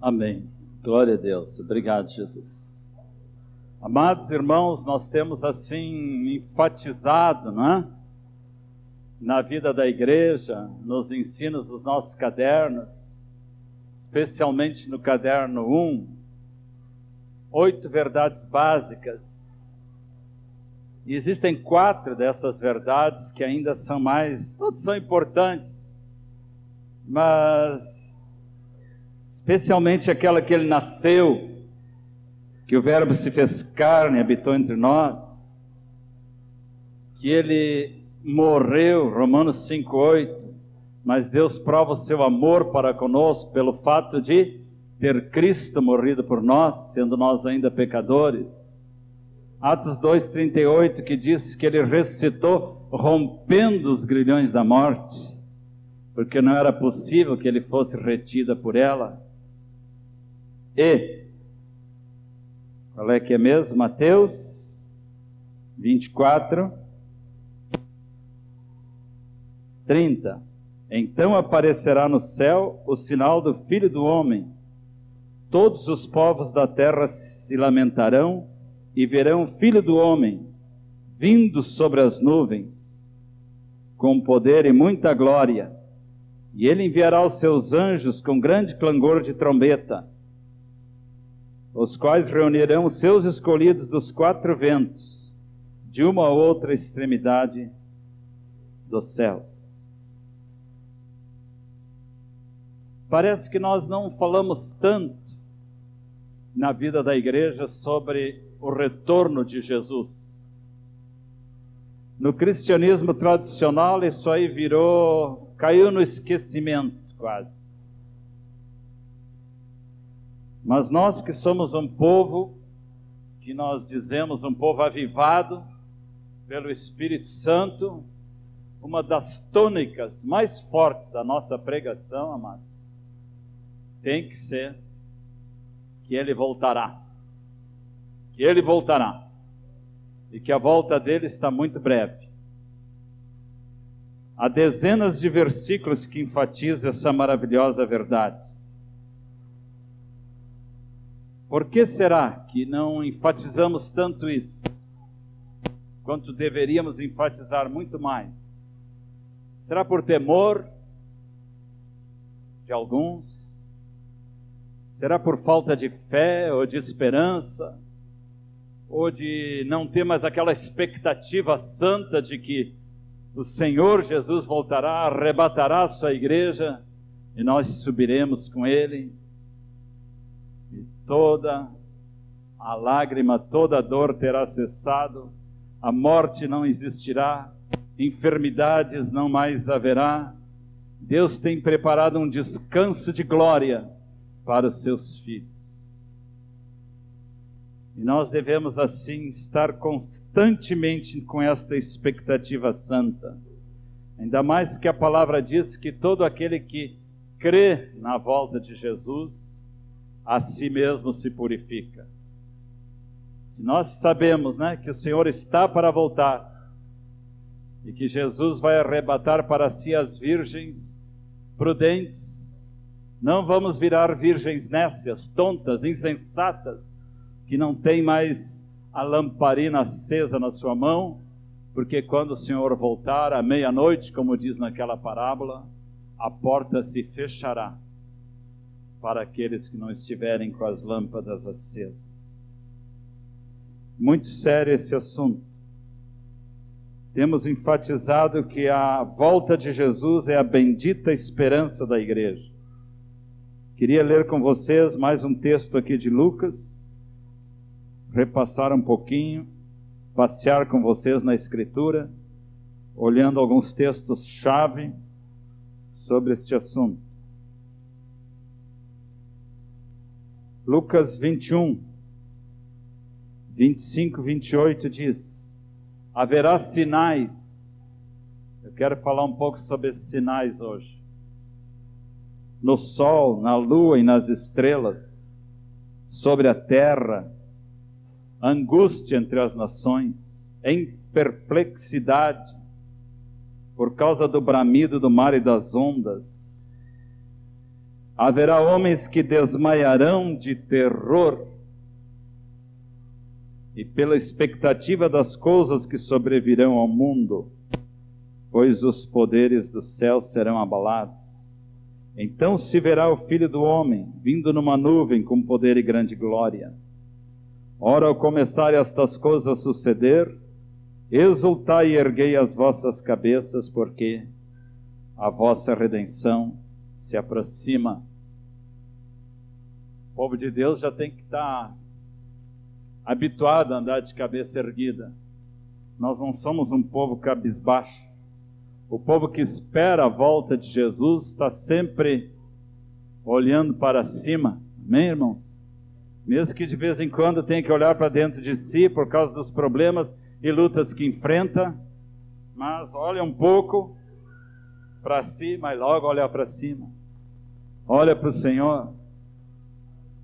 Amém. Glória a Deus. Obrigado, Jesus. Amados irmãos, nós temos assim enfatizado, não é? Na vida da igreja, nos ensinos dos nossos cadernos, especialmente no caderno 1, oito verdades básicas. E existem quatro dessas verdades que ainda são mais, todas são importantes, mas especialmente aquela que ele nasceu, que o Verbo se fez carne, habitou entre nós, que ele morreu, Romanos 5,8, mas Deus prova o seu amor para conosco pelo fato de ter Cristo morrido por nós, sendo nós ainda pecadores. Atos 2,38, que diz que ele ressuscitou rompendo os grilhões da morte, porque não era possível que ele fosse retida por ela. E, qual é que é mesmo? Mateus 24, 30. Então aparecerá no céu o sinal do Filho do Homem. Todos os povos da terra se lamentarão e verão o Filho do Homem vindo sobre as nuvens, com poder e muita glória. E ele enviará os seus anjos com grande clangor de trombeta os quais reunirão os seus escolhidos dos quatro ventos, de uma a outra extremidade do céu. Parece que nós não falamos tanto na vida da igreja sobre o retorno de Jesus. No cristianismo tradicional, isso aí virou, caiu no esquecimento quase. Mas nós que somos um povo, que nós dizemos um povo avivado pelo Espírito Santo, uma das tônicas mais fortes da nossa pregação, amados, tem que ser que ele voltará. Que ele voltará. E que a volta dele está muito breve. Há dezenas de versículos que enfatizam essa maravilhosa verdade. Por que será que não enfatizamos tanto isso? Quanto deveríamos enfatizar muito mais? Será por temor de alguns? Será por falta de fé ou de esperança? Ou de não ter mais aquela expectativa santa de que o Senhor Jesus voltará, arrebatará a sua igreja e nós subiremos com ele? Toda a lágrima, toda a dor terá cessado, a morte não existirá, enfermidades não mais haverá. Deus tem preparado um descanso de glória para os seus filhos. E nós devemos assim estar constantemente com esta expectativa santa. Ainda mais que a palavra diz que todo aquele que crê na volta de Jesus a si mesmo se purifica. Se nós sabemos né, que o Senhor está para voltar e que Jesus vai arrebatar para si as virgens prudentes, não vamos virar virgens nécias, tontas, insensatas, que não têm mais a lamparina acesa na sua mão, porque quando o Senhor voltar à meia-noite, como diz naquela parábola, a porta se fechará para aqueles que não estiverem com as lâmpadas acesas. Muito sério esse assunto. Temos enfatizado que a volta de Jesus é a bendita esperança da igreja. Queria ler com vocês mais um texto aqui de Lucas, repassar um pouquinho, passear com vocês na Escritura, olhando alguns textos-chave sobre este assunto. Lucas 21, 25, 28 diz: Haverá sinais. Eu quero falar um pouco sobre esses sinais hoje. No sol, na lua e nas estrelas, sobre a terra, angústia entre as nações, em perplexidade, por causa do bramido do mar e das ondas, Haverá homens que desmaiarão de terror e pela expectativa das coisas que sobrevirão ao mundo, pois os poderes do céu serão abalados. Então se verá o Filho do Homem vindo numa nuvem com poder e grande glória. Ora, ao começar estas coisas a suceder, exultai e erguei as vossas cabeças, porque a vossa redenção se aproxima. O povo de Deus já tem que estar habituado a andar de cabeça erguida. Nós não somos um povo cabisbaixo. O povo que espera a volta de Jesus está sempre olhando para cima. Amém, irmãos? Mesmo que de vez em quando tenha que olhar para dentro de si por causa dos problemas e lutas que enfrenta, mas olha um pouco para si, mas logo olha para cima. Olha para o Senhor.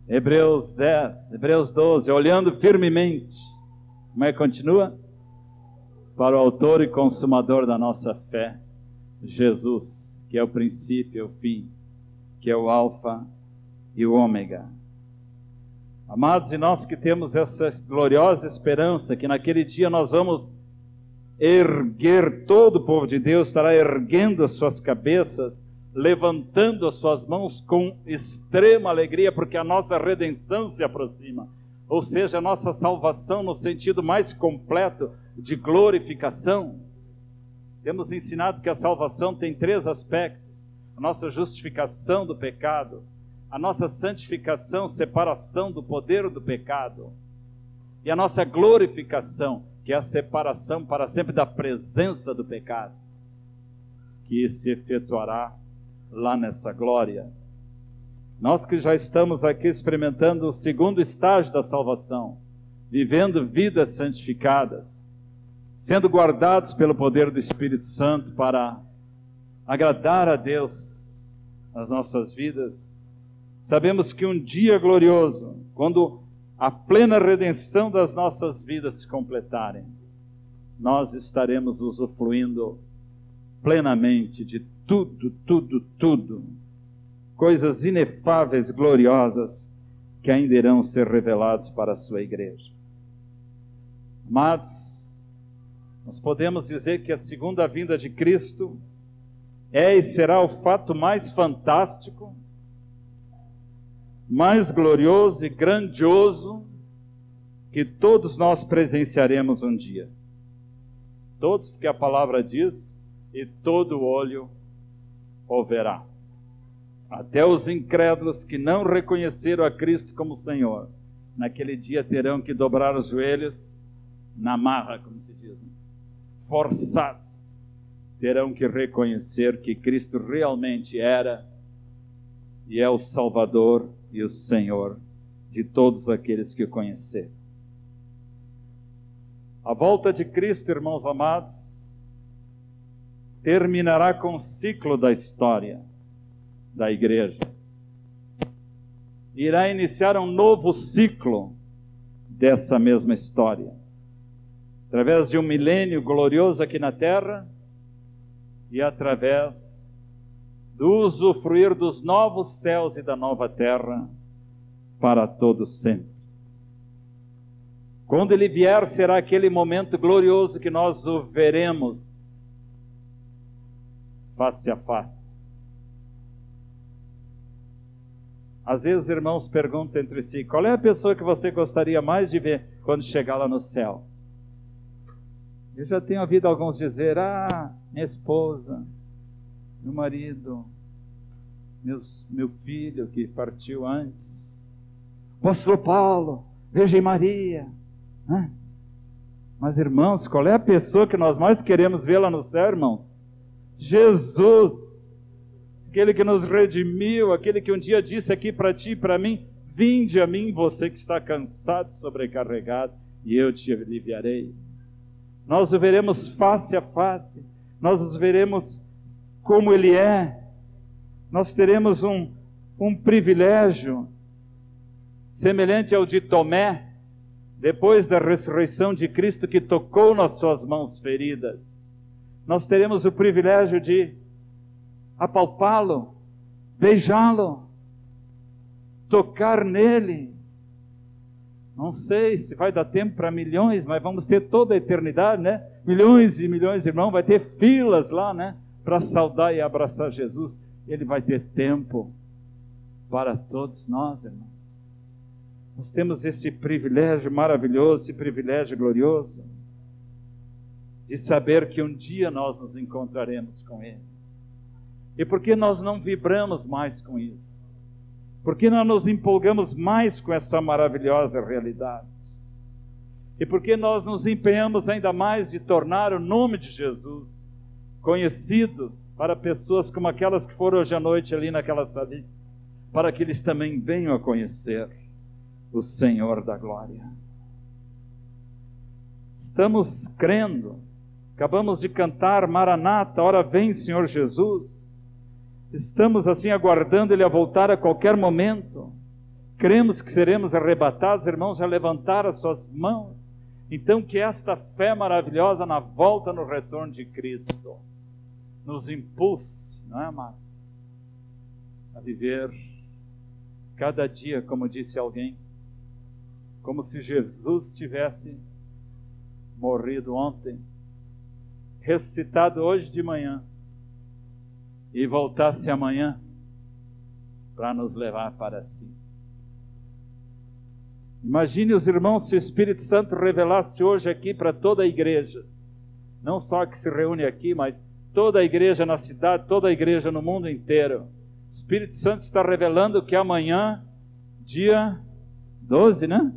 Hebreus 10, Hebreus 12, olhando firmemente. Como é que continua? Para o autor e consumador da nossa fé, Jesus, que é o princípio e o fim, que é o Alfa e o Ômega. Amados, e nós que temos essa gloriosa esperança que naquele dia nós vamos erguer, todo o povo de Deus estará erguendo as suas cabeças levantando as suas mãos com extrema alegria, porque a nossa redenção se aproxima. Ou seja, a nossa salvação no sentido mais completo de glorificação. Temos ensinado que a salvação tem três aspectos: a nossa justificação do pecado, a nossa santificação, separação do poder do pecado, e a nossa glorificação, que é a separação para sempre da presença do pecado, que se efetuará lá nessa glória. Nós que já estamos aqui experimentando o segundo estágio da salvação, vivendo vidas santificadas, sendo guardados pelo poder do Espírito Santo para agradar a Deus nas nossas vidas, sabemos que um dia glorioso, quando a plena redenção das nossas vidas se completarem, nós estaremos usufruindo plenamente de tudo, tudo, tudo. Coisas inefáveis, gloriosas, que ainda irão ser revelados para a sua igreja. Amados, nós podemos dizer que a segunda vinda de Cristo é e será o fato mais fantástico, mais glorioso e grandioso que todos nós presenciaremos um dia. Todos, porque a palavra diz, e todo olho verá. Até os incrédulos que não reconheceram a Cristo como Senhor, naquele dia terão que dobrar os joelhos na marra, como se diz, né? forçados, terão que reconhecer que Cristo realmente era e é o Salvador e o Senhor de todos aqueles que o conheceram. A volta de Cristo, irmãos amados, terminará com o ciclo da história da igreja. Irá iniciar um novo ciclo dessa mesma história. Através de um milênio glorioso aqui na terra e através do usufruir dos novos céus e da nova terra para todo sempre. Quando ele vier, será aquele momento glorioso que nós o veremos face a face. Às vezes, irmãos perguntam entre si: qual é a pessoa que você gostaria mais de ver quando chegar lá no céu? Eu já tenho ouvido alguns dizer: ah, minha esposa, meu marido, meus, meu filho que partiu antes, apóstolo Paulo, Virgem Maria. Né? Mas, irmãos, qual é a pessoa que nós mais queremos ver lá no céu, irmãos? Jesus, aquele que nos redimiu, aquele que um dia disse aqui para ti e para mim: Vinde a mim, você que está cansado, sobrecarregado, e eu te aliviarei. Nós o veremos face a face, nós os veremos como Ele é, nós teremos um, um privilégio semelhante ao de Tomé, depois da ressurreição de Cristo, que tocou nas suas mãos feridas nós teremos o privilégio de apalpá-lo, beijá-lo, tocar nele. Não sei se vai dar tempo para milhões, mas vamos ter toda a eternidade, né? Milhões e milhões de irmãos, vai ter filas lá, né? Para saudar e abraçar Jesus. Ele vai ter tempo para todos nós, irmãos. Nós temos esse privilégio maravilhoso, esse privilégio glorioso de saber que um dia nós nos encontraremos com Ele. E por que nós não vibramos mais com isso? Por que nós nos empolgamos mais com essa maravilhosa realidade? E por que nós nos empenhamos ainda mais de tornar o nome de Jesus conhecido para pessoas como aquelas que foram hoje à noite ali naquela salinha, para que eles também venham a conhecer o Senhor da glória. Estamos crendo, acabamos de cantar Maranata, ora vem Senhor Jesus. Estamos assim aguardando Ele a voltar a qualquer momento. Cremos que seremos arrebatados, irmãos, a levantar as suas mãos. Então, que esta fé maravilhosa na volta, no retorno de Cristo, nos impulse, não é, amados? A viver cada dia, como disse alguém, como se Jesus tivesse morrido ontem, ressuscitado hoje de manhã e voltasse amanhã para nos levar para si. Imagine os irmãos se o Espírito Santo revelasse hoje aqui para toda a igreja, não só que se reúne aqui, mas toda a igreja na cidade, toda a igreja no mundo inteiro. O Espírito Santo está revelando que amanhã, dia 12, né?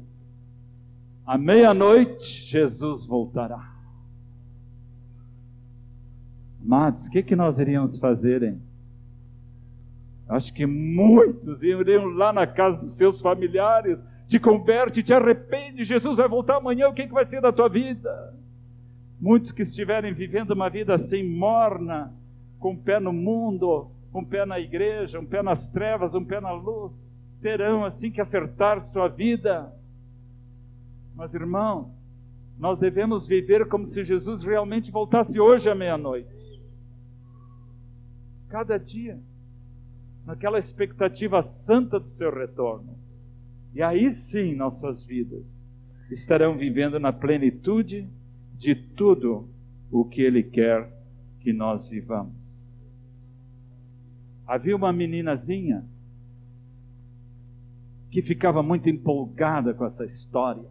À meia-noite, Jesus voltará. Amados, o que, que nós iríamos fazer, hein? Acho que muitos iriam lá na casa dos seus familiares, te converte, te arrepende, Jesus vai voltar amanhã, o que, que vai ser da tua vida? Muitos que estiverem vivendo uma vida assim morna, com um pé no mundo, um pé na igreja, um pé nas trevas, um pé na luz, terão assim que acertar sua vida mas irmãos, nós devemos viver como se Jesus realmente voltasse hoje à meia-noite. Cada dia, naquela expectativa santa do seu retorno. E aí sim nossas vidas estarão vivendo na plenitude de tudo o que Ele quer que nós vivamos. Havia uma meninazinha que ficava muito empolgada com essa história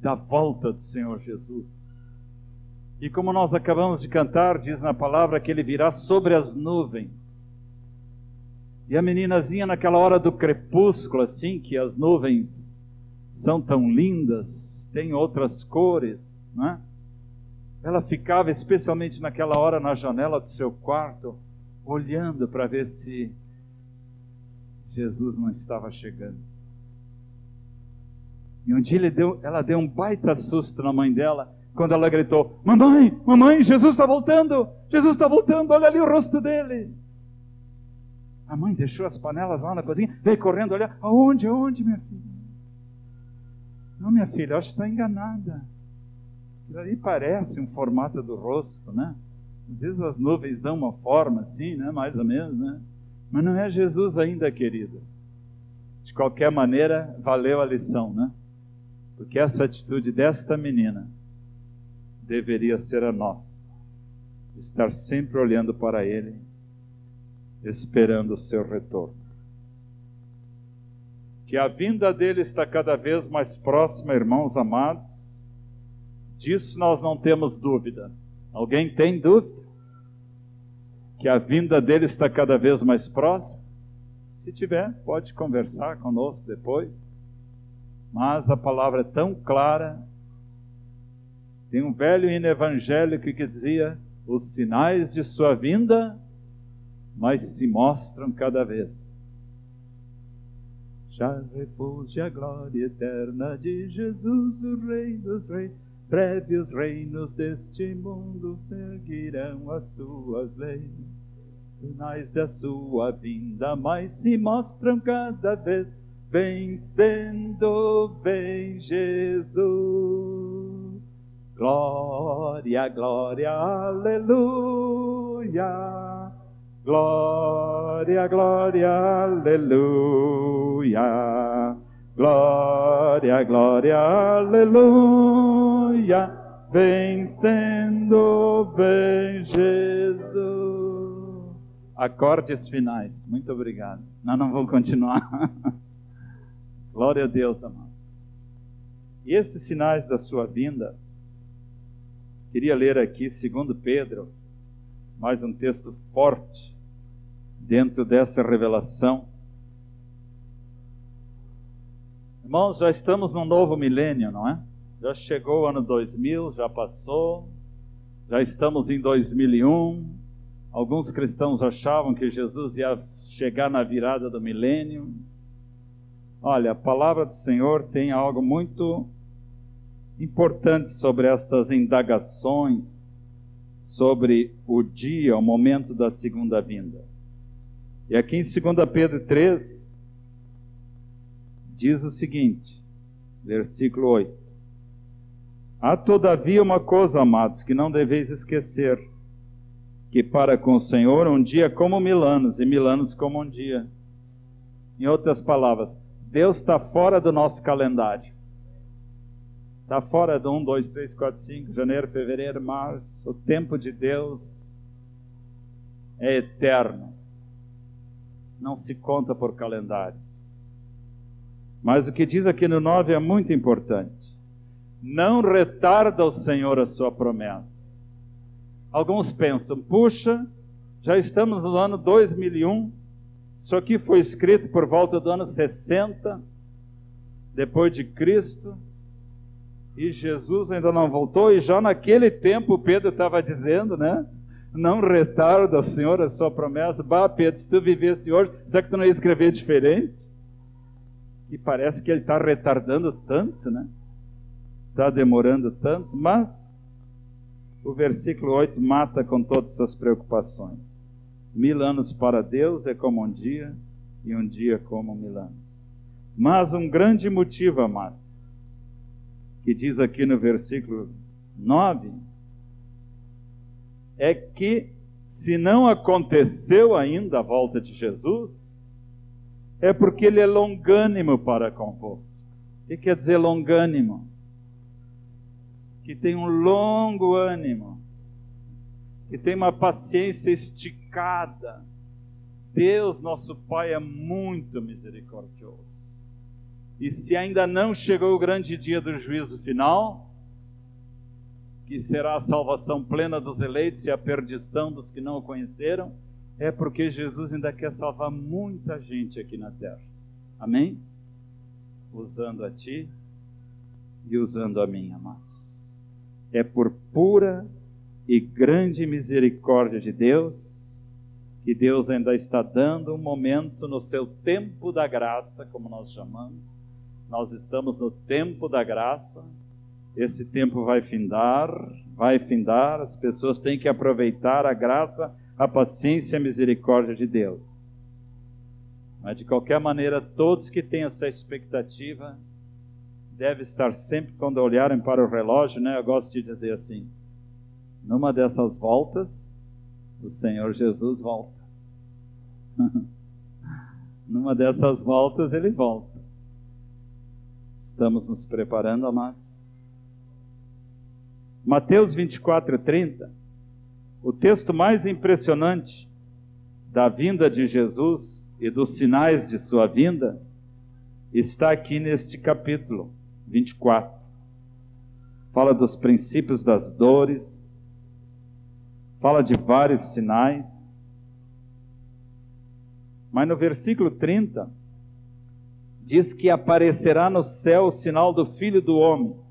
da volta do Senhor Jesus. E como nós acabamos de cantar, diz na palavra que ele virá sobre as nuvens. E a meninazinha, naquela hora do crepúsculo, assim, que as nuvens são tão lindas, têm outras cores, né? Ela ficava, especialmente naquela hora, na janela do seu quarto, olhando para ver se Jesus não estava chegando. E um dia deu, ela deu um baita susto na mãe dela, quando ela gritou: Mamãe, mamãe, Jesus está voltando! Jesus está voltando, olha ali o rosto dele. A mãe deixou as panelas lá na cozinha, veio correndo olhar: Aonde, aonde, minha filha? Não, minha filha, acho que está enganada. Aquilo ali parece um formato do rosto, né? Às vezes as nuvens dão uma forma assim, né? Mais ou menos, né? Mas não é Jesus ainda, querido. De qualquer maneira, valeu a lição, né? Porque essa atitude desta menina deveria ser a nossa. Estar sempre olhando para Ele, esperando o seu retorno. Que a vinda dele está cada vez mais próxima, irmãos amados. Disso nós não temos dúvida. Alguém tem dúvida? Que a vinda dele está cada vez mais próxima? Se tiver, pode conversar conosco depois mas a palavra é tão clara. Tem um velho hino evangélico que dizia: os sinais de sua vinda, mas se mostram cada vez. Já repousa a glória eterna de Jesus, o Rei dos Reis. Prévios reinos deste mundo seguirão as suas leis. Sinais da sua vinda, mas se mostram cada vez vencendo vem Jesus. Glória, glória, aleluia. Glória, glória, aleluia. Glória, glória, aleluia. Vencendo, vem Jesus. Acordes finais. Muito obrigado. Nós não vamos continuar. glória a Deus, amado. E esses sinais da sua vinda, queria ler aqui, segundo Pedro, mais um texto forte dentro dessa revelação. Irmãos, já estamos num novo milênio, não é? Já chegou o ano 2000, já passou, já estamos em 2001. Alguns cristãos achavam que Jesus ia chegar na virada do milênio. Olha, a palavra do Senhor tem algo muito importante sobre estas indagações sobre o dia, o momento da segunda vinda. E aqui em 2 Pedro 3, diz o seguinte, versículo 8: Há todavia uma coisa, amados, que não deveis esquecer: que para com o Senhor um dia como mil anos, e mil anos como um dia. Em outras palavras, Deus está fora do nosso calendário. Está fora do 1, 2, 3, 4, 5, janeiro, fevereiro, março. O tempo de Deus é eterno não se conta por calendários. Mas o que diz aqui no 9 é muito importante. Não retarda o Senhor a sua promessa. Alguns pensam, puxa, já estamos no ano 2001, isso aqui foi escrito por volta do ano 60, depois de Cristo, e Jesus ainda não voltou, e já naquele tempo Pedro estava dizendo, né? não retarda, Senhor, a sua promessa. Bah, Pedro, se tu vivesse hoje, será que tu não ia escrever diferente? E parece que ele está retardando tanto, né? Está demorando tanto, mas o versículo 8 mata com todas essas preocupações. Mil anos para Deus é como um dia, e um dia como mil anos. Mas um grande motivo, amados, que diz aqui no versículo 9, é que, se não aconteceu ainda a volta de Jesus, é porque ele é longânimo para convosco. O que quer dizer longânimo? Que tem um longo ânimo, que tem uma paciência esticada. Deus, nosso Pai, é muito misericordioso. E se ainda não chegou o grande dia do juízo final, que será a salvação plena dos eleitos e a perdição dos que não o conheceram, é porque Jesus ainda quer salvar muita gente aqui na terra. Amém? Usando a ti e usando a mim, amados. É por pura e grande misericórdia de Deus que Deus ainda está dando um momento no seu tempo da graça, como nós chamamos. Nós estamos no tempo da graça esse tempo vai findar, vai findar, as pessoas têm que aproveitar a graça, a paciência e a misericórdia de Deus. Mas de qualquer maneira, todos que têm essa expectativa devem estar sempre, quando olharem para o relógio, né? Eu gosto de dizer assim: numa dessas voltas, o Senhor Jesus volta. numa dessas voltas, ele volta. Estamos nos preparando, amados? Mateus 24, 30, o texto mais impressionante da vinda de Jesus e dos sinais de sua vinda está aqui neste capítulo 24. Fala dos princípios das dores, fala de vários sinais. Mas no versículo 30 diz que aparecerá no céu o sinal do Filho do Homem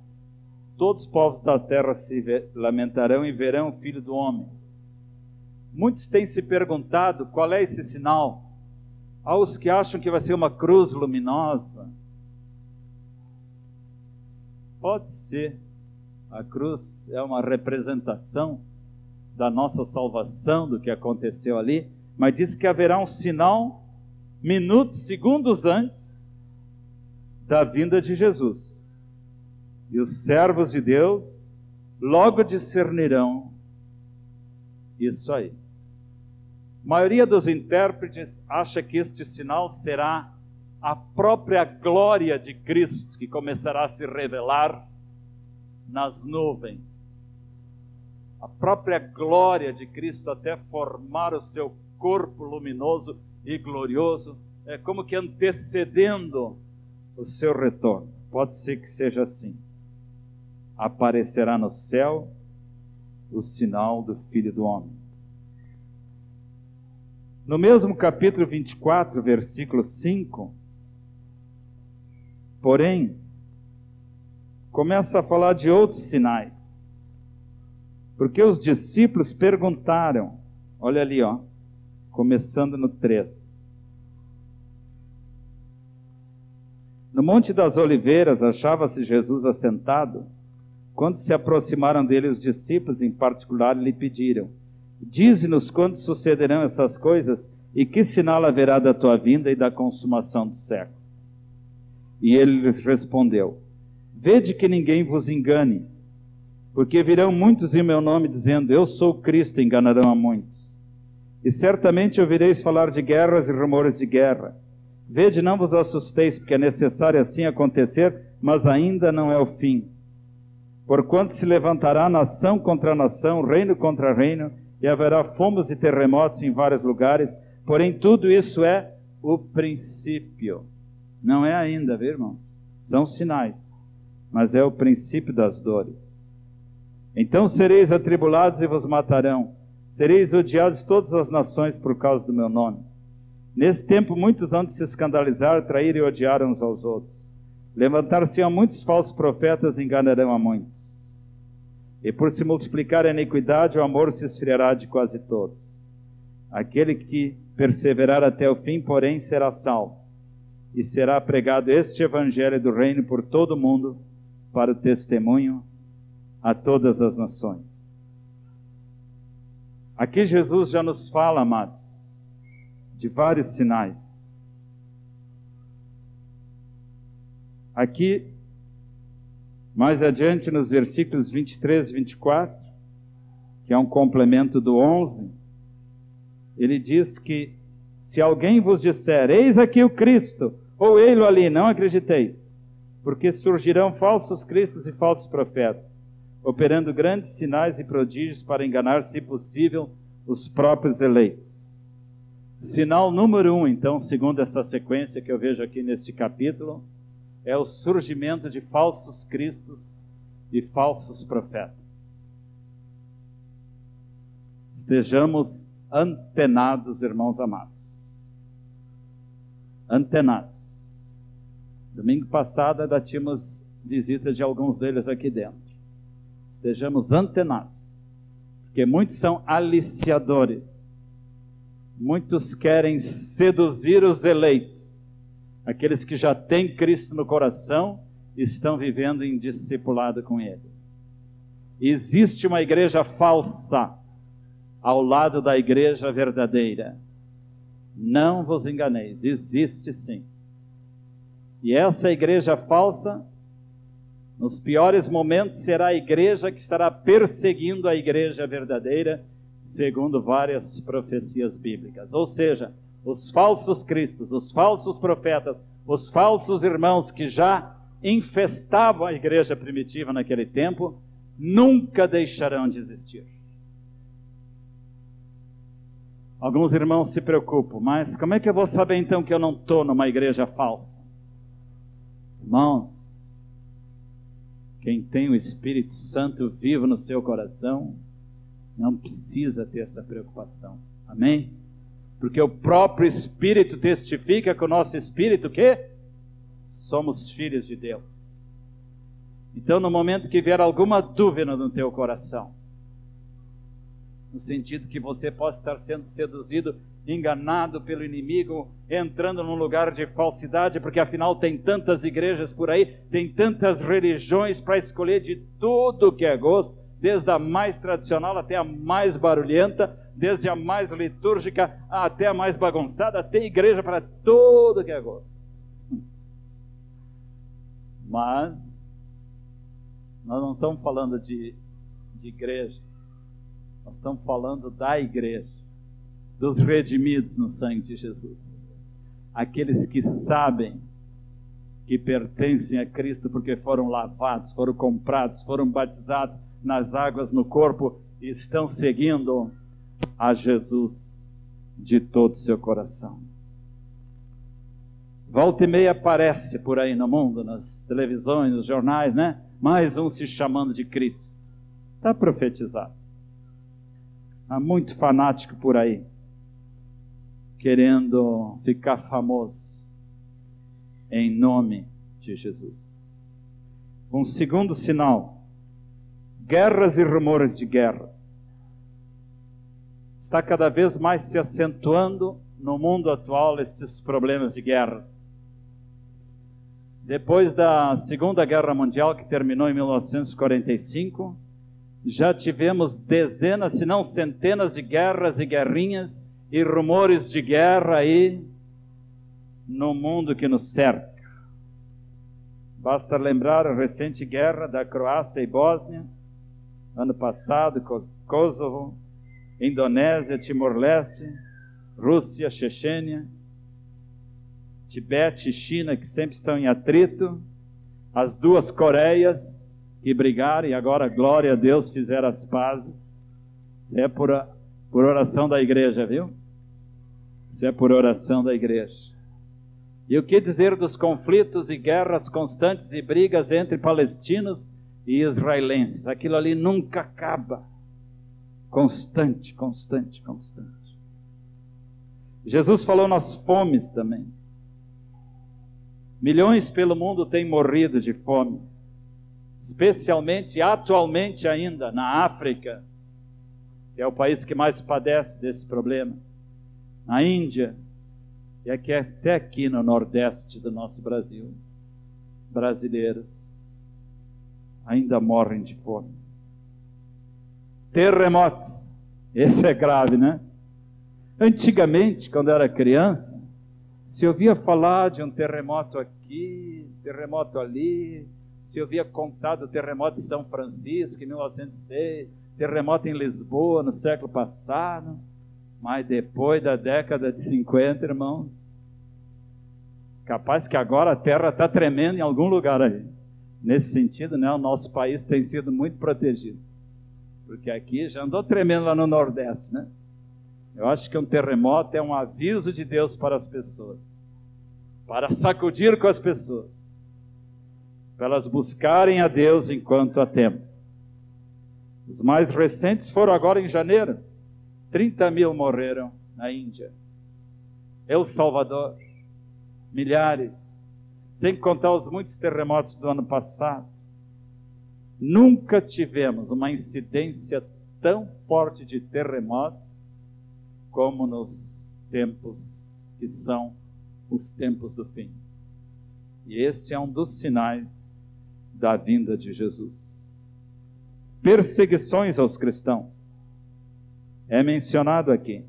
todos os povos da terra se lamentarão e verão o Filho do Homem. Muitos têm se perguntado qual é esse sinal. Há os que acham que vai ser uma cruz luminosa. Pode ser. A cruz é uma representação da nossa salvação, do que aconteceu ali, mas diz que haverá um sinal minutos, segundos antes da vinda de Jesus. E os servos de Deus logo discernirão isso aí. A maioria dos intérpretes acha que este sinal será a própria glória de Cristo que começará a se revelar nas nuvens. A própria glória de Cristo até formar o seu corpo luminoso e glorioso, é como que antecedendo o seu retorno. Pode ser que seja assim. Aparecerá no céu o sinal do Filho do Homem. No mesmo capítulo 24, versículo 5, porém, começa a falar de outros sinais. Porque os discípulos perguntaram, olha ali, ó, começando no 3. No Monte das Oliveiras achava-se Jesus assentado. Quando se aproximaram dele os discípulos, em particular, lhe pediram: Dize-nos quando sucederão essas coisas e que sinal haverá da tua vinda e da consumação do século. E ele lhes respondeu: Vede que ninguém vos engane, porque virão muitos em meu nome dizendo: Eu sou Cristo, enganarão a muitos. E certamente ouvireis falar de guerras e rumores de guerra. Vede, não vos assusteis, porque é necessário assim acontecer, mas ainda não é o fim. Porquanto se levantará nação contra nação, reino contra reino, e haverá fomos e terremotos em vários lugares, porém tudo isso é o princípio. Não é ainda, viu, irmão? São sinais, mas é o princípio das dores. Então sereis atribulados e vos matarão, sereis odiados todas as nações por causa do meu nome. Nesse tempo, muitos hão de se escandalizar, trair e odiar uns aos outros. Levantar-se-ão muitos falsos profetas e enganarão a muitos. E por se multiplicar a iniquidade, o amor se esfriará de quase todos. Aquele que perseverar até o fim, porém, será salvo. E será pregado este evangelho do reino por todo o mundo, para o testemunho a todas as nações. Aqui Jesus já nos fala, amados, de vários sinais. Aqui, mais adiante, nos versículos 23 e 24, que é um complemento do 11, ele diz que se alguém vos disser, eis aqui o Cristo, ou ele ali, não acrediteis, porque surgirão falsos cristos e falsos profetas, operando grandes sinais e prodígios para enganar, se possível, os próprios eleitos. Sinal número um, então, segundo essa sequência que eu vejo aqui neste capítulo, é o surgimento de falsos cristos e falsos profetas. Estejamos antenados, irmãos amados. Antenados. Domingo passado ainda tínhamos visita de alguns deles aqui dentro. Estejamos antenados. Porque muitos são aliciadores. Muitos querem seduzir os eleitos. Aqueles que já têm Cristo no coração estão vivendo em discipulado com Ele. Existe uma igreja falsa ao lado da igreja verdadeira. Não vos enganeis, existe sim. E essa igreja falsa, nos piores momentos, será a igreja que estará perseguindo a igreja verdadeira, segundo várias profecias bíblicas. Ou seja, os falsos cristos, os falsos profetas, os falsos irmãos que já infestavam a igreja primitiva naquele tempo, nunca deixarão de existir. Alguns irmãos se preocupam, mas como é que eu vou saber então que eu não estou numa igreja falsa? Irmãos, quem tem o Espírito Santo vivo no seu coração, não precisa ter essa preocupação. Amém? Porque o próprio Espírito testifica com o nosso Espírito que somos filhos de Deus. Então, no momento que vier alguma dúvida no teu coração, no sentido que você possa estar sendo seduzido, enganado pelo inimigo, entrando num lugar de falsidade, porque afinal tem tantas igrejas por aí, tem tantas religiões para escolher de tudo que é gosto, desde a mais tradicional até a mais barulhenta, desde a mais litúrgica até a mais bagunçada, tem igreja para tudo que é gosto. Mas nós não estamos falando de, de igreja, nós estamos falando da igreja. dos redimidos no sangue de Jesus. Aqueles que sabem que pertencem a Cristo porque foram lavados, foram comprados, foram batizados nas águas no corpo estão seguindo a Jesus de todo o seu coração. Volta e meia aparece por aí no mundo, nas televisões, nos jornais, né? Mais um se chamando de Cristo. Está profetizado. Há muito fanático por aí, querendo ficar famoso em nome de Jesus. Um segundo sinal: guerras e rumores de guerra. Está cada vez mais se acentuando no mundo atual esses problemas de guerra. Depois da Segunda Guerra Mundial, que terminou em 1945, já tivemos dezenas, se não centenas de guerras e guerrinhas e rumores de guerra aí no mundo que nos cerca. Basta lembrar a recente guerra da Croácia e Bósnia, ano passado, Kosovo, Indonésia, Timor-Leste, Rússia, Chechênia, Tibete e China, que sempre estão em atrito, as duas Coreias que brigaram e agora, glória a Deus, fizeram as pazes. Isso é por, por oração da igreja, viu? Isso é por oração da igreja. E o que dizer dos conflitos e guerras constantes e brigas entre palestinos e israelenses? Aquilo ali nunca acaba. Constante, constante, constante. Jesus falou nas fomes também. Milhões pelo mundo têm morrido de fome, especialmente atualmente ainda na África, que é o país que mais padece desse problema, na Índia, e aqui, até aqui no nordeste do nosso Brasil, brasileiros ainda morrem de fome. Terremotos, esse é grave, né? Antigamente, quando era criança, se ouvia falar de um terremoto aqui, terremoto ali, se ouvia contar do terremoto de São Francisco em 1906, terremoto em Lisboa no século passado. Mas depois da década de 50, irmãos, capaz que agora a terra está tremendo em algum lugar aí. Nesse sentido, né, o nosso país tem sido muito protegido. Porque aqui já andou tremendo lá no Nordeste, né? Eu acho que um terremoto é um aviso de Deus para as pessoas, para sacudir com as pessoas, para elas buscarem a Deus enquanto há tempo. Os mais recentes foram agora em janeiro. 30 mil morreram na Índia. El Salvador, milhares, sem contar os muitos terremotos do ano passado. Nunca tivemos uma incidência tão forte de terremotos como nos tempos que são os tempos do fim. E este é um dos sinais da vinda de Jesus. Perseguições aos cristãos é mencionado aqui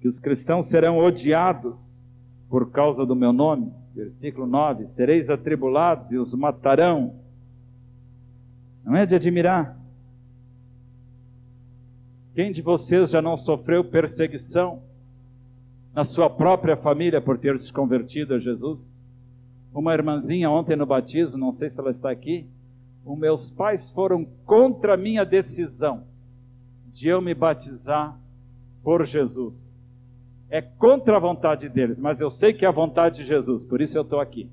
que os cristãos serão odiados por causa do meu nome. Versículo 9: Sereis atribulados e os matarão. Não é de admirar. Quem de vocês já não sofreu perseguição na sua própria família por ter se convertido a Jesus? Uma irmãzinha ontem no batismo, não sei se ela está aqui, os meus pais foram contra a minha decisão de eu me batizar por Jesus. É contra a vontade deles, mas eu sei que é a vontade de Jesus, por isso eu estou aqui.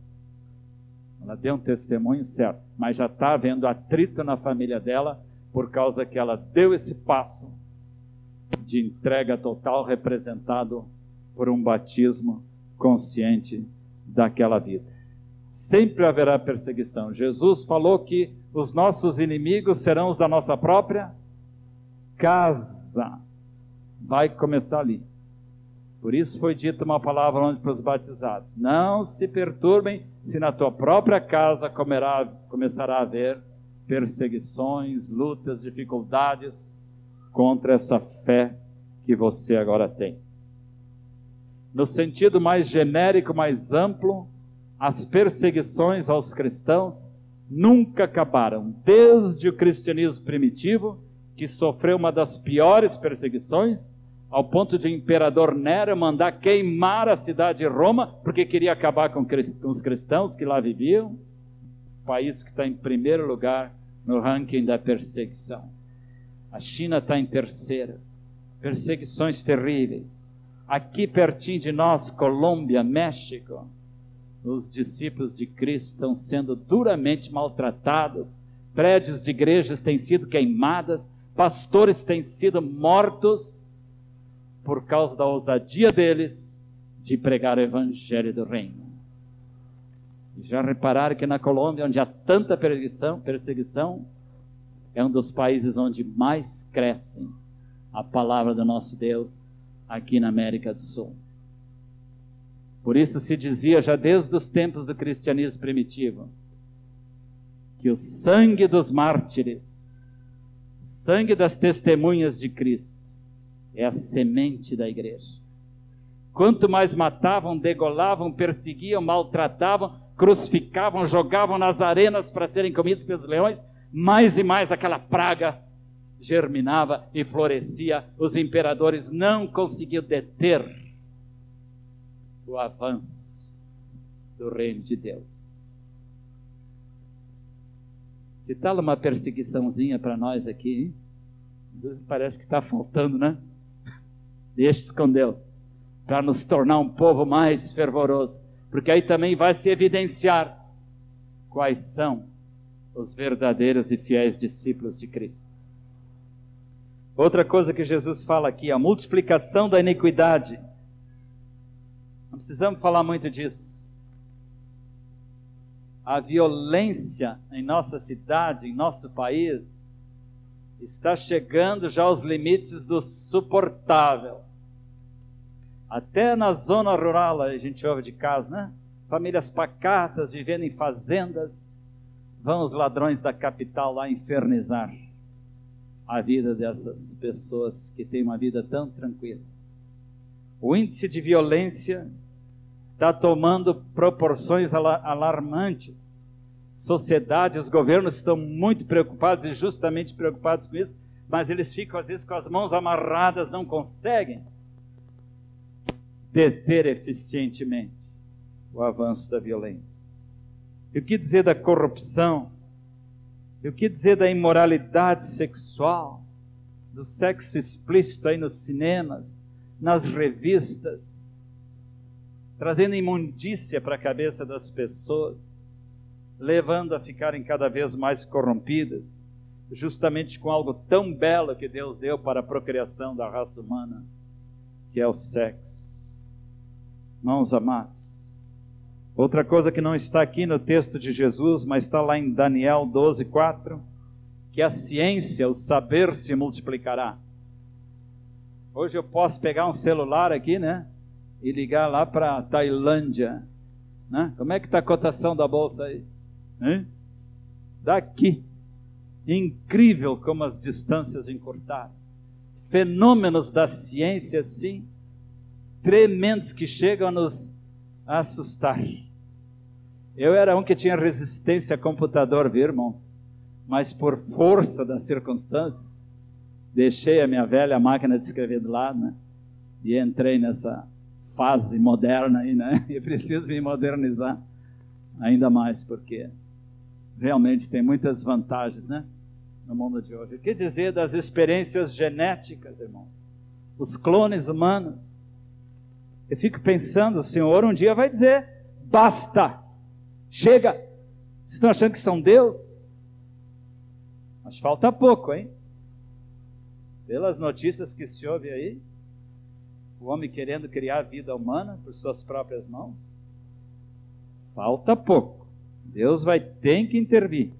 Ela deu um testemunho certo, mas já está havendo atrito na família dela por causa que ela deu esse passo de entrega total representado por um batismo consciente daquela vida. Sempre haverá perseguição. Jesus falou que os nossos inimigos serão os da nossa própria casa. Vai começar ali. Por isso foi dita uma palavra onde para os batizados: Não se perturbem se na tua própria casa comerá, começará a haver perseguições, lutas, dificuldades contra essa fé que você agora tem. No sentido mais genérico, mais amplo, as perseguições aos cristãos nunca acabaram, desde o cristianismo primitivo que sofreu uma das piores perseguições, ao ponto de o imperador Nero mandar queimar a cidade de Roma, porque queria acabar com, os cristãos que lá viviam. País que está em primeiro lugar no ranking da perseguição. A China está em terceira. Perseguições terríveis. Aqui pertinho de nós, Colômbia, México, os discípulos de Cristo estão sendo duramente maltratados. Prédios de igrejas têm sido queimadas, pastores têm sido mortos por causa da ousadia deles de pregar o evangelho do reino. Já repararam que na Colômbia, onde há tanta perseguição, perseguição, é um dos países onde mais cresce a palavra do nosso Deus aqui na América do Sul. Por isso se dizia já desde os tempos do cristianismo primitivo que o sangue dos mártires, o sangue das testemunhas de Cristo, é a semente da igreja. Quanto mais matavam, degolavam, perseguiam, maltratavam, crucificavam, jogavam nas arenas para serem comidos pelos leões, mais e mais aquela praga germinava e florescia. Os imperadores não conseguiam deter o avanço do reino de Deus. Que tal uma perseguiçãozinha para nós aqui? Hein? Às vezes parece que está faltando, né? Deixe com Deus, para nos tornar um povo mais fervoroso, porque aí também vai se evidenciar quais são os verdadeiros e fiéis discípulos de Cristo. Outra coisa que Jesus fala aqui, a multiplicação da iniquidade. Não precisamos falar muito disso. A violência em nossa cidade, em nosso país, está chegando já aos limites do suportável. Até na zona rural a gente ouve de casa, né? Famílias pacatas vivendo em fazendas, vão os ladrões da capital lá infernizar a vida dessas pessoas que têm uma vida tão tranquila. O índice de violência está tomando proporções alarmantes sociedade, os governos estão muito preocupados e justamente preocupados com isso, mas eles ficam às vezes com as mãos amarradas, não conseguem deter eficientemente o avanço da violência. E o que dizer da corrupção? E o que dizer da imoralidade sexual? Do sexo explícito aí nos cinemas, nas revistas, trazendo imundícia para a cabeça das pessoas levando a ficarem cada vez mais corrompidas, justamente com algo tão belo que Deus deu para a procriação da raça humana, que é o sexo. Mãos amados. Outra coisa que não está aqui no texto de Jesus, mas está lá em Daniel 12, 4, que a ciência, o saber se multiplicará. Hoje eu posso pegar um celular aqui, né? E ligar lá para Tailândia. Né? Como é que está a cotação da bolsa aí? Hein? Daqui. Incrível como as distâncias encurtaram. Fenômenos da ciência, sim, tremendos que chegam a nos assustar. Eu era um que tinha resistência a computador, viu, irmãos? Mas por força das circunstâncias, deixei a minha velha máquina de escrever do lado, né? E entrei nessa fase moderna aí, né? E preciso me modernizar ainda mais, porque realmente tem muitas vantagens, né? No mundo de hoje. O que dizer das experiências genéticas, irmão? Os clones humanos. Eu fico pensando, o Senhor um dia vai dizer: basta, chega. Vocês estão achando que são Deus? Mas falta pouco, hein? Pelas notícias que se ouve aí, o homem querendo criar vida humana por suas próprias mãos. Falta pouco. Deus vai ter que intervir.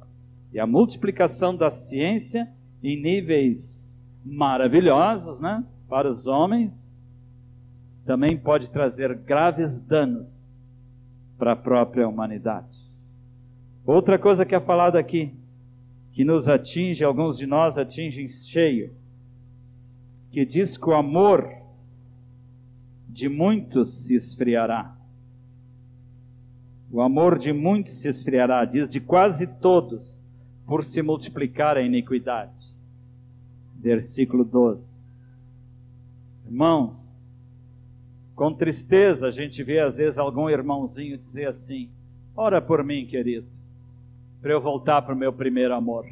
E a multiplicação da ciência em níveis maravilhosos, né, para os homens, também pode trazer graves danos para a própria humanidade. Outra coisa que é falada aqui, que nos atinge, alguns de nós atingem cheio, que diz que o amor de muitos se esfriará. O amor de muitos se esfriará, diz de quase todos, por se multiplicar a iniquidade. Versículo 12. Irmãos, com tristeza a gente vê às vezes algum irmãozinho dizer assim: Ora por mim, querido, para eu voltar para o meu primeiro amor.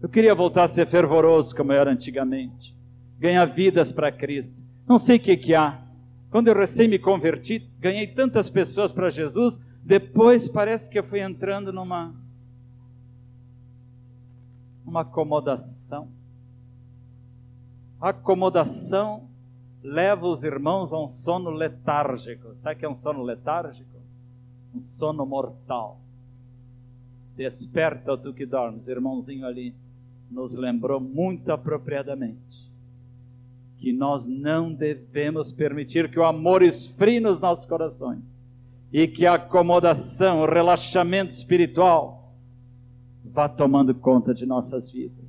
Eu queria voltar a ser fervoroso como eu era antigamente, ganhar vidas para Cristo. Não sei o que, que há. Quando eu recém me converti, ganhei tantas pessoas para Jesus, depois parece que eu fui entrando numa uma acomodação. A acomodação leva os irmãos a um sono letárgico. Sabe o que é um sono letárgico? Um sono mortal. Desperta tu que dormes. Irmãozinho ali nos lembrou muito apropriadamente que nós não devemos permitir que o amor esfrie nos nossos corações e que a acomodação, o relaxamento espiritual vá tomando conta de nossas vidas.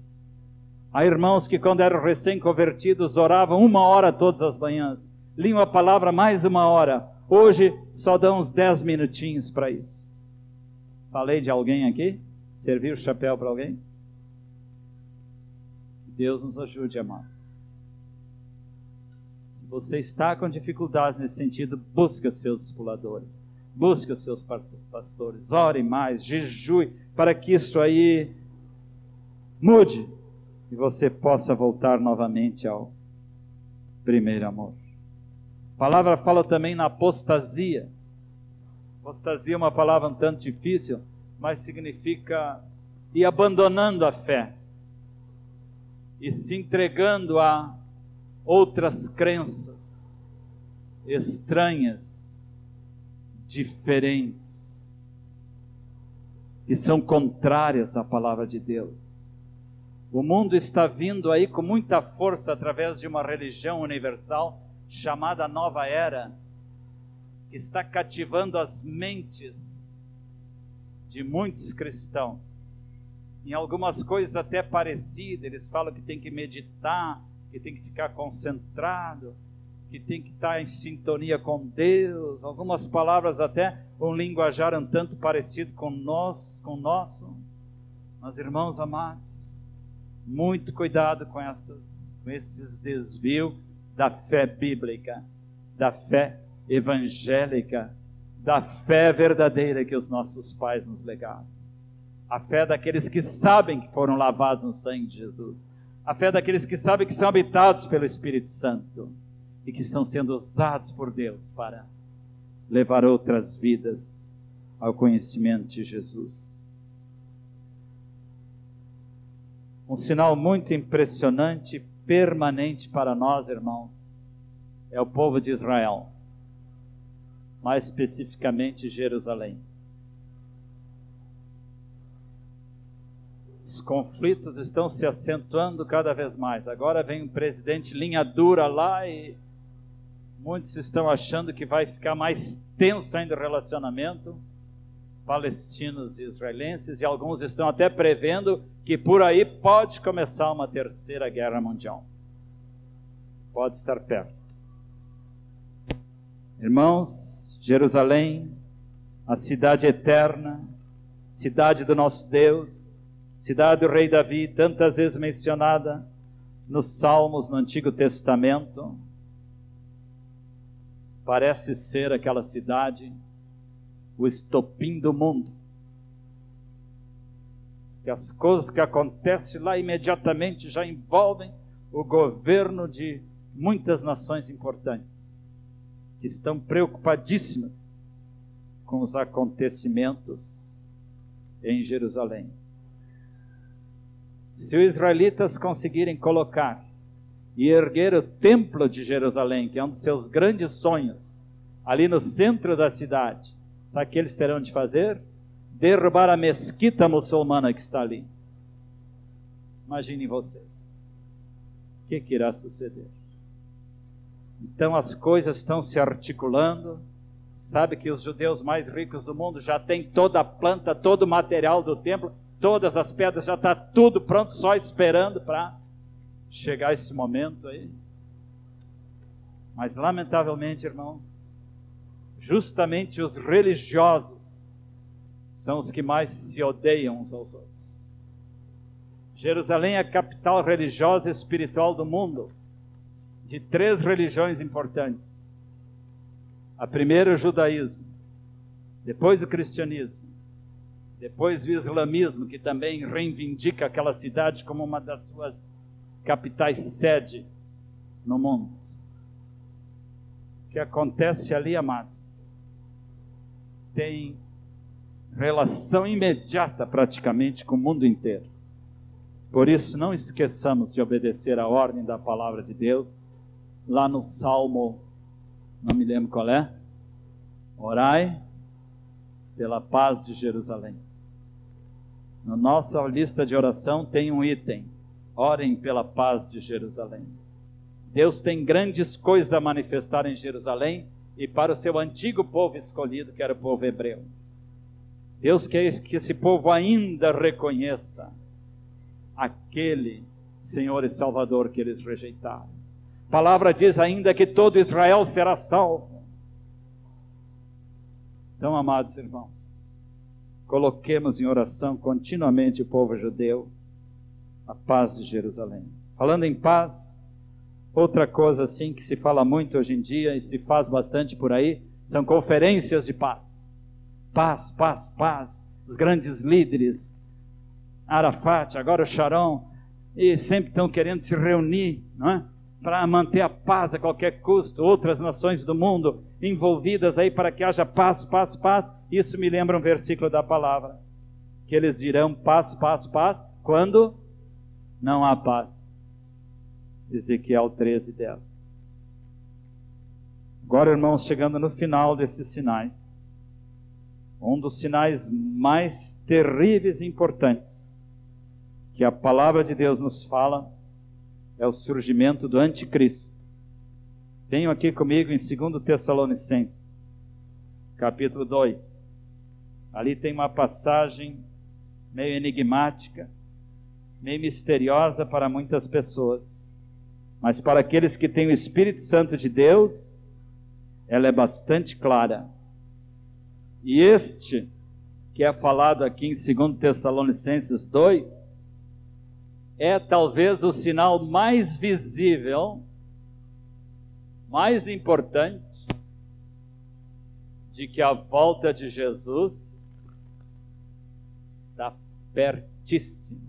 Há irmãos que, quando eram recém-convertidos, oravam uma hora todas as manhãs, liam a palavra mais uma hora. Hoje só dão uns dez minutinhos para isso. Falei de alguém aqui? Servir o chapéu para alguém? Deus nos ajude, amados. Se você está com dificuldades nesse sentido, busque os seus discipuladores, busque os seus pastores, ore mais, jejue, para que isso aí mude e você possa voltar novamente ao primeiro amor. A palavra fala também na apostasia. Apostasia é uma palavra um tanto difícil, mas significa ir abandonando a fé e se entregando a outras crenças estranhas, diferentes e são contrárias à palavra de Deus. O mundo está vindo aí com muita força através de uma religião universal chamada Nova Era, que está cativando as mentes de muitos cristãos. Em algumas coisas até parecidas, eles falam que tem que meditar, que tem que ficar concentrado, que tem que estar em sintonia com Deus, algumas palavras até um linguajar um tanto parecido com nós, com o nosso. Mas irmãos amados, muito cuidado com essas com esses desvios da fé bíblica, da fé evangélica, da fé verdadeira que os nossos pais nos legaram. A fé daqueles que sabem que foram lavados no sangue de Jesus. A fé daqueles que sabem que são habitados pelo Espírito Santo e que estão sendo usados por Deus para levar outras vidas ao conhecimento de Jesus. Um sinal muito impressionante, permanente para nós, irmãos, é o povo de Israel, mais especificamente Jerusalém. Os conflitos estão se acentuando cada vez mais. Agora vem um presidente linha dura lá e Muitos estão achando que vai ficar mais tenso ainda o relacionamento palestinos e israelenses, e alguns estão até prevendo que por aí pode começar uma terceira guerra mundial. Pode estar perto. Irmãos, Jerusalém, a cidade eterna, cidade do nosso Deus, cidade do rei Davi, tantas vezes mencionada nos Salmos no Antigo Testamento, parece ser aquela cidade o estopim do mundo. Que as coisas que acontecem lá imediatamente já envolvem o governo de muitas nações importantes, que estão preocupadíssimas com os acontecimentos em Jerusalém. Se os israelitas conseguirem colocar e erguer o templo de Jerusalém, que é um dos seus grandes sonhos, ali no centro da cidade. Sabe o que eles terão de fazer? Derrubar a mesquita muçulmana que está ali. Imaginem vocês. O que, que irá suceder? Então as coisas estão se articulando. Sabe que os judeus mais ricos do mundo já têm toda a planta, todo o material do templo, todas as pedras, já está tudo pronto, só esperando para chegar esse momento aí. Mas, lamentavelmente, irmãos, justamente os religiosos são os que mais se odeiam uns aos outros. Jerusalém é a capital religiosa e espiritual do mundo. de três religiões importantes. A primeira, o judaísmo, depois o cristianismo, depois o islamismo, que também reivindica aquela cidade como uma das suas capitais sede no mundo. O que acontece ali, amados, tem relação imediata praticamente com o mundo inteiro. Por isso, não esqueçamos de obedecer a ordem da palavra de Deus, lá no Salmo, não me lembro qual é, orai pela paz de Jerusalém. Na nossa lista de oração tem um item: orem pela paz de Jerusalém. Deus tem grandes coisas a manifestar em Jerusalém e para o seu antigo povo escolhido, que era o povo hebreu. Deus quer que esse povo ainda reconheça aquele Senhor e Salvador que eles rejeitaram. A palavra diz ainda que todo Israel será salvo. Então, amados irmãos, coloquemos em oração continuamente o povo judeu, a paz de Jerusalém. Falando em paz, outra coisa assim que se fala muito hoje em dia e se faz bastante por aí, são conferências de paz. Paz, paz, paz. Os grandes líderes, Arafat, agora o Sharon, e sempre estão querendo se reunir, não é? Para manter a paz a qualquer custo. Outras nações do mundo envolvidas aí para que haja paz, paz, paz. Isso me lembra um versículo da palavra. Que eles dirão paz, paz, paz, quando não há paz. Ezequiel 13, 10. Agora, irmãos, chegando no final desses sinais, um dos sinais mais terríveis e importantes que a palavra de Deus nos fala é o surgimento do anticristo. Tenho aqui comigo em 2 Tessalonicenses, capítulo 2. Ali tem uma passagem meio enigmática, meio misteriosa para muitas pessoas, mas para aqueles que têm o Espírito Santo de Deus, ela é bastante clara. E este, que é falado aqui em 2 Tessalonicenses 2, é talvez o sinal mais visível, mais importante, de que a volta de Jesus está pertíssima.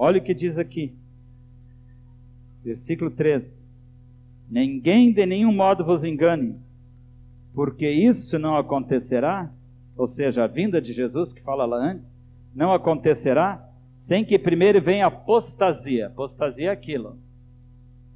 Olha o que diz aqui, versículo 13: Ninguém de nenhum modo vos engane, porque isso não acontecerá, ou seja, a vinda de Jesus que fala lá antes, não acontecerá sem que primeiro venha apostasia. Apostasia é aquilo.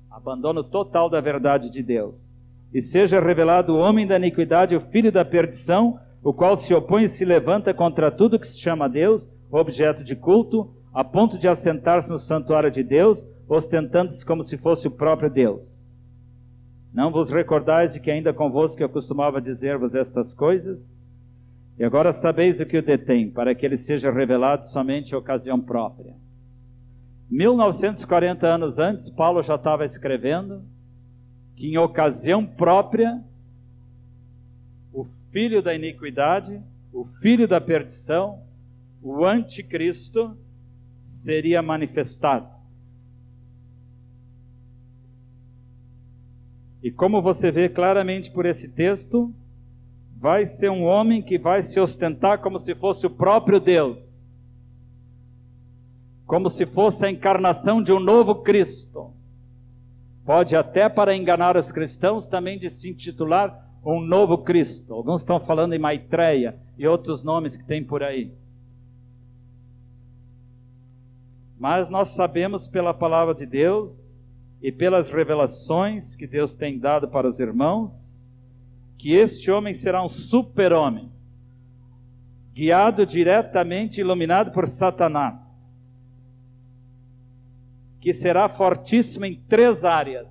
Abandono total da verdade de Deus. E seja revelado o homem da iniquidade, o filho da perdição, o qual se opõe e se levanta contra tudo que se chama Deus, objeto de culto, a ponto de assentar-se no santuário de Deus, ostentando-se como se fosse o próprio Deus. Não vos recordais de que ainda convosco eu costumava dizer-vos estas coisas? E agora sabeis o que o detém, para que ele seja revelado somente em ocasião própria. 1940 anos antes, Paulo já estava escrevendo que em ocasião própria, o filho da iniquidade, o filho da perdição, o anticristo, seria manifestado. E como você vê claramente por esse texto, vai ser um homem que vai se ostentar como se fosse o próprio Deus, como se fosse a encarnação de um novo Cristo. Pode até para enganar os cristãos também de se intitular um novo Cristo. Alguns estão falando em Maitreya e outros nomes que tem por aí. Mas nós sabemos pela palavra de Deus e pelas revelações que Deus tem dado para os irmãos que este homem será um super-homem, guiado diretamente, iluminado por Satanás, que será fortíssimo em três áreas: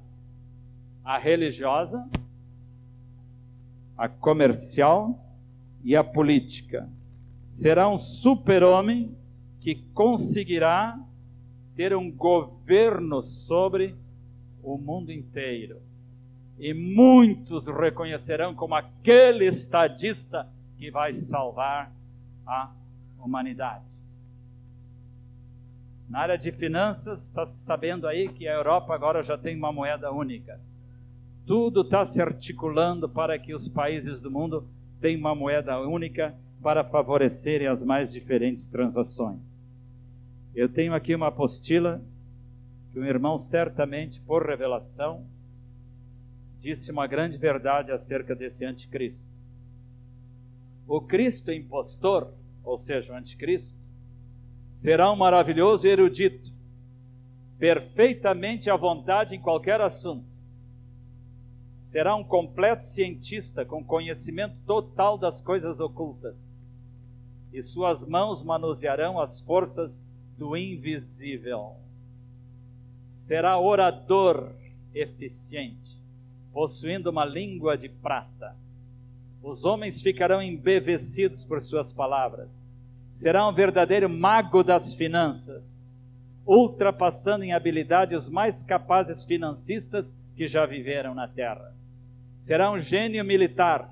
a religiosa, a comercial e a política. Será um super-homem que conseguirá ter um governo sobre o mundo inteiro e muitos reconhecerão como aquele estadista que vai salvar a humanidade. Na área de finanças, está sabendo aí que a Europa agora já tem uma moeda única. Tudo está se articulando para que os países do mundo tenham uma moeda única para favorecerem as mais diferentes transações. Eu tenho aqui uma apostila que um irmão certamente, por revelação, disse uma grande verdade acerca desse anticristo. O Cristo impostor, ou seja, o anticristo, será um maravilhoso erudito, perfeitamente à vontade em qualquer assunto. Será um completo cientista com conhecimento total das coisas ocultas, e suas mãos manusearão as forças do invisível. Será orador eficiente, possuindo uma língua de prata. Os homens ficarão embevecidos por suas palavras será um verdadeiro mago das finanças, ultrapassando em habilidade os mais capazes financistas que já viveram na Terra. Será um gênio militar,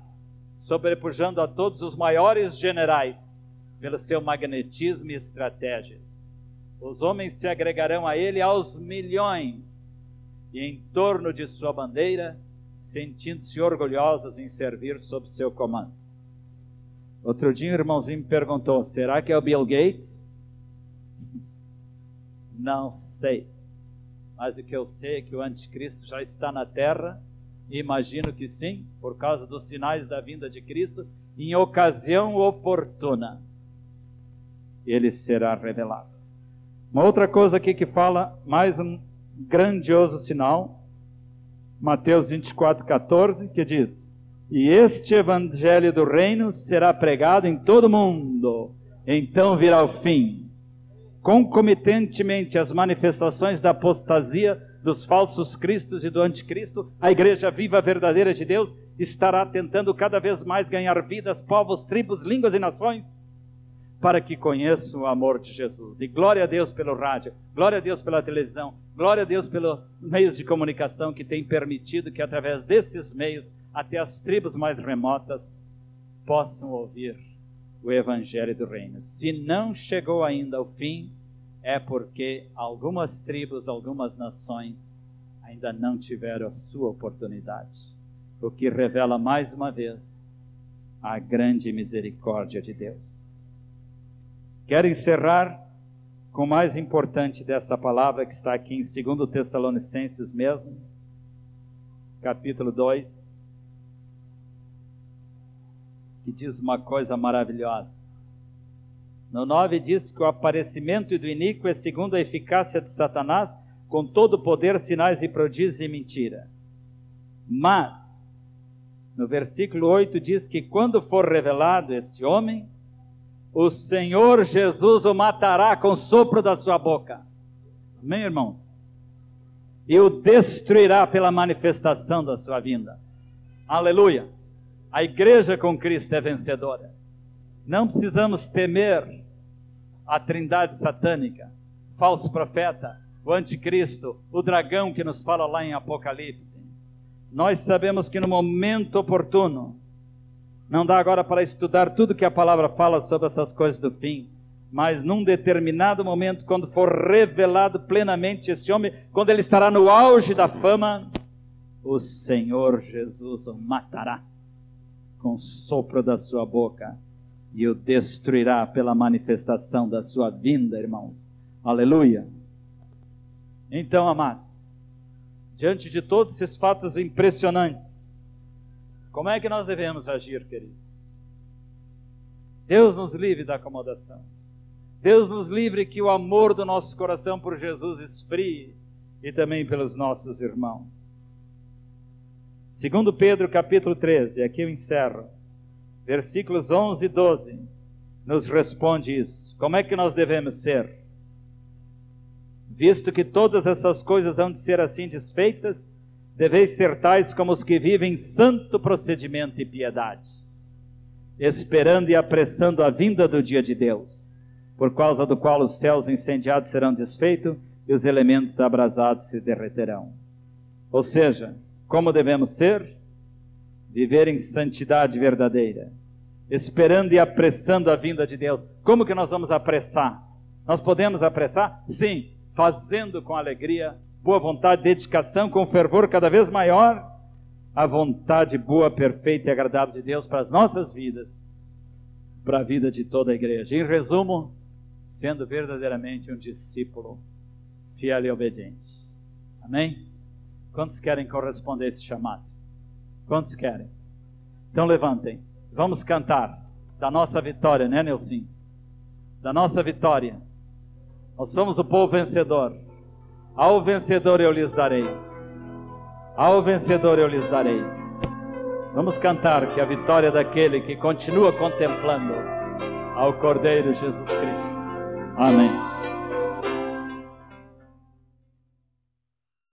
sobrepujando a todos os maiores generais pelo seu magnetismo e estratégias. Os homens se agregarão a ele aos milhões e em torno de sua bandeira, sentindo-se orgulhosos em servir sob seu comando. Outro dia um irmãozinho me perguntou: será que é o Bill Gates? Não sei. Mas o que eu sei é que o anticristo já está na terra. Imagino que sim, por causa dos sinais da vinda de Cristo, em ocasião oportuna, ele será revelado. Uma outra coisa aqui que fala mais um grandioso sinal, Mateus 24, 14, que diz: e este evangelho do reino será pregado em todo o mundo. Então virá o fim. Concomitantemente às manifestações da apostasia dos falsos cristos e do anticristo, a igreja viva verdadeira de Deus estará tentando cada vez mais ganhar vidas, povos, tribos, línguas e nações para que conheçam o amor de Jesus. E glória a Deus pelo rádio, glória a Deus pela televisão, glória a Deus pelos meios de comunicação que têm permitido que através desses meios até as tribos mais remotas possam ouvir o Evangelho do Reino. Se não chegou ainda ao fim, é porque algumas tribos, algumas nações ainda não tiveram a sua oportunidade. O que revela mais uma vez a grande misericórdia de Deus. Quero encerrar com o mais importante dessa palavra que está aqui em 2 Tessalonicenses mesmo, capítulo 2 que diz uma coisa maravilhosa. No 9 diz que o aparecimento do iníquo é segundo a eficácia de Satanás, com todo o poder, sinais e prodígios e mentira. Mas, no versículo 8 diz que quando for revelado esse homem, o Senhor Jesus o matará com o sopro da sua boca. Amém, irmãos? E o destruirá pela manifestação da sua vinda. Aleluia! A igreja com Cristo é vencedora. Não precisamos temer a trindade satânica, falso profeta, o anticristo, o dragão que nos fala lá em Apocalipse. Nós sabemos que no momento oportuno, não dá agora para estudar tudo que a palavra fala sobre essas coisas do fim, mas num determinado momento, quando for revelado plenamente esse homem, quando ele estará no auge da fama, o Senhor Jesus o matará com o sopro da sua boca e o destruirá pela manifestação da sua vinda, irmãos. Aleluia. Então, amados, diante de todos esses fatos impressionantes, como é que nós devemos agir, queridos? Deus nos livre da acomodação. Deus nos livre que o amor do nosso coração por Jesus esfrie e também pelos nossos irmãos. Segundo Pedro capítulo 13, aqui eu encerro, versículos 11 e 12, nos responde isso. Como é que nós devemos ser? Visto que todas essas coisas hão de ser assim desfeitas, deveis ser tais como os que vivem santo procedimento e piedade, esperando e apressando a vinda do dia de Deus, por causa do qual os céus incendiados serão desfeitos e os elementos abrasados se derreterão. Ou seja, como devemos ser? Viver em santidade verdadeira, esperando e apressando a vinda de Deus. Como que nós vamos apressar? Nós podemos apressar? Sim, fazendo com alegria, boa vontade, dedicação, com fervor cada vez maior, a vontade boa, perfeita e agradável de Deus para as nossas vidas, para a vida de toda a igreja. Em resumo, sendo verdadeiramente um discípulo fiel e obediente. Amém? Quantos querem corresponder a esse chamado? Quantos querem? Então levantem. Vamos cantar da nossa vitória, né, Nelson? Da nossa vitória. Nós somos o povo vencedor. Ao vencedor eu lhes darei. Ao vencedor eu lhes darei. Vamos cantar que a vitória daquele que continua contemplando ao Cordeiro Jesus Cristo. Amém.